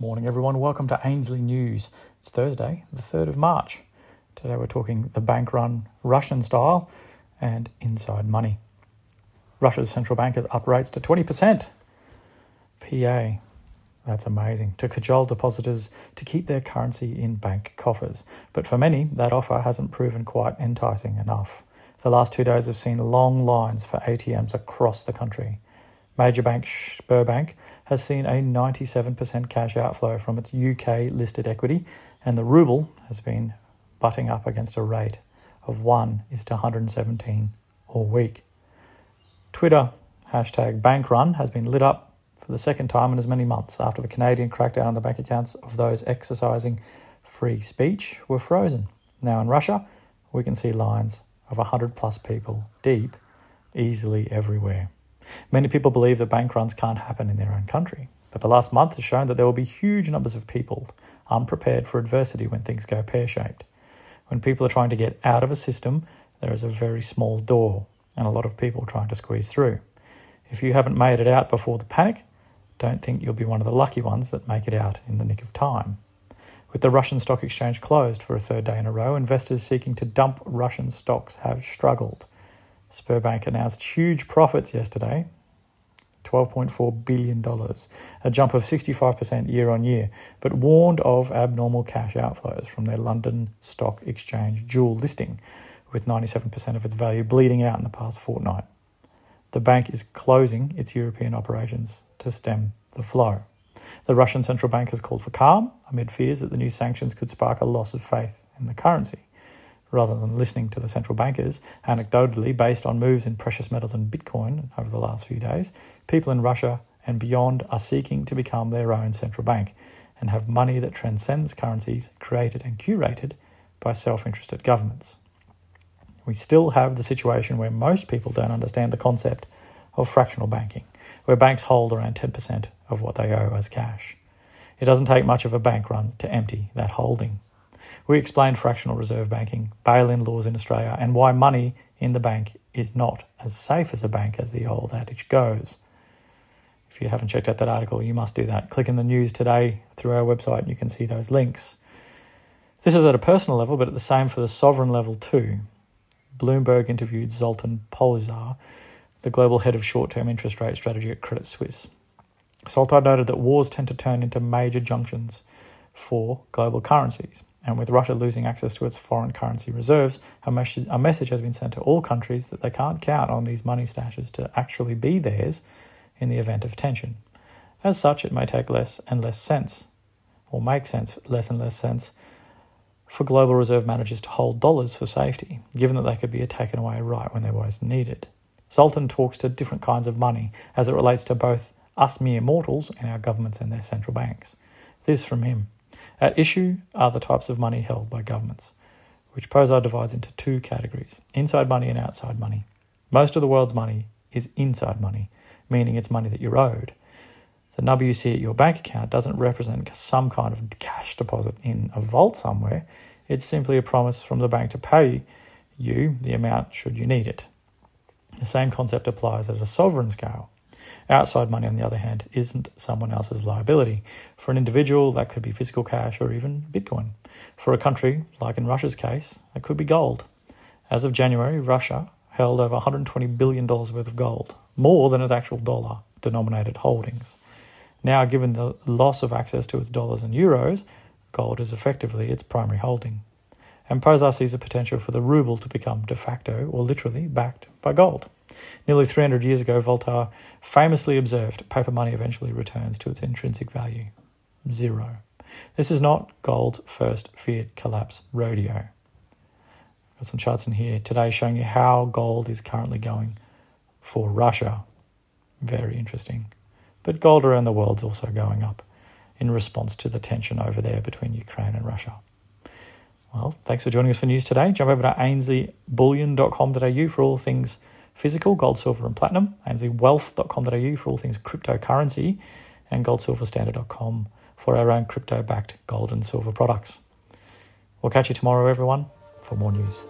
Morning, everyone. Welcome to Ainslie News. It's Thursday, the 3rd of March. Today we're talking the bank run Russian style and inside money. Russia's central bank has up rates to 20%. PA, that's amazing, to cajole depositors to keep their currency in bank coffers. But for many, that offer hasn't proven quite enticing enough. The last two days have seen long lines for ATMs across the country. Major bank Sberbank has seen a 97% cash outflow from its UK listed equity, and the ruble has been butting up against a rate of 1 is to 117 all week. Twitter hashtag bankrun has been lit up for the second time in as many months after the Canadian crackdown on the bank accounts of those exercising free speech were frozen. Now in Russia, we can see lines of 100 plus people deep easily everywhere. Many people believe that bank runs can't happen in their own country, but the last month has shown that there will be huge numbers of people unprepared for adversity when things go pear shaped. When people are trying to get out of a system, there is a very small door and a lot of people trying to squeeze through. If you haven't made it out before the panic, don't think you'll be one of the lucky ones that make it out in the nick of time. With the Russian stock exchange closed for a third day in a row, investors seeking to dump Russian stocks have struggled. Sberbank announced huge profits yesterday $12.4 billion, a jump of 65% year on year, but warned of abnormal cash outflows from their London Stock Exchange dual listing, with 97% of its value bleeding out in the past fortnight. The bank is closing its European operations to stem the flow. The Russian central bank has called for calm amid fears that the new sanctions could spark a loss of faith in the currency rather than listening to the central bankers. Anecdotally, based on moves in precious metals and Bitcoin over the last few days, people in Russia and beyond are seeking to become their own central bank and have money that transcends currencies created and curated by self interested governments. We still have the situation where most people don't understand the concept of fractional banking, where banks hold around 10% of what they owe as cash. It doesn't take much of a bank run to empty that holding. We explained fractional reserve banking, bail in laws in Australia, and why money in the bank is not as safe as a bank as the old adage goes. If you haven't checked out that article, you must do that. Click in the news today through our website and you can see those links. This is at a personal level, but at the same for the sovereign level too. Bloomberg interviewed Zoltan Pozsar, the global head of short term interest rate strategy at Credit Suisse. Zoltan noted that wars tend to turn into major junctions for global currencies. And with Russia losing access to its foreign currency reserves, a, a message has been sent to all countries that they can't count on these money stashes to actually be theirs in the event of tension. As such, it may take less and less sense, or make sense, less and less sense, for global reserve managers to hold dollars for safety, given that they could be taken away right when they're most needed. Zoltan talks to different kinds of money as it relates to both us mere mortals and our governments and their central banks. This from him. At issue are the types of money held by governments, which Pozsar divides into two categories inside money and outside money. Most of the world's money is inside money, meaning it's money that you're owed. The number you see at your bank account doesn't represent some kind of cash deposit in a vault somewhere. It's simply a promise from the bank to pay you the amount should you need it. The same concept applies at a sovereign scale. Outside money, on the other hand, isn't someone else's liability. For an individual, that could be physical cash or even Bitcoin. For a country, like in Russia's case, it could be gold. As of January, Russia held over $120 billion worth of gold, more than its actual dollar denominated holdings. Now, given the loss of access to its dollars and euros, gold is effectively its primary holding. And Pozsar sees a potential for the ruble to become de facto or literally backed by gold. Nearly 300 years ago, Voltaire famously observed paper money eventually returns to its intrinsic value zero. This is not gold's first fiat collapse rodeo. Got some charts in here today showing you how gold is currently going for Russia. Very interesting. But gold around the world is also going up in response to the tension over there between Ukraine and Russia. Well, thanks for joining us for news today. Jump over to ainslieBullion.com.au for all things physical, gold, silver, and platinum, ainsliewealth.com.au for all things cryptocurrency, and goldsilverstandard.com for our own crypto backed gold and silver products. We'll catch you tomorrow, everyone, for more news.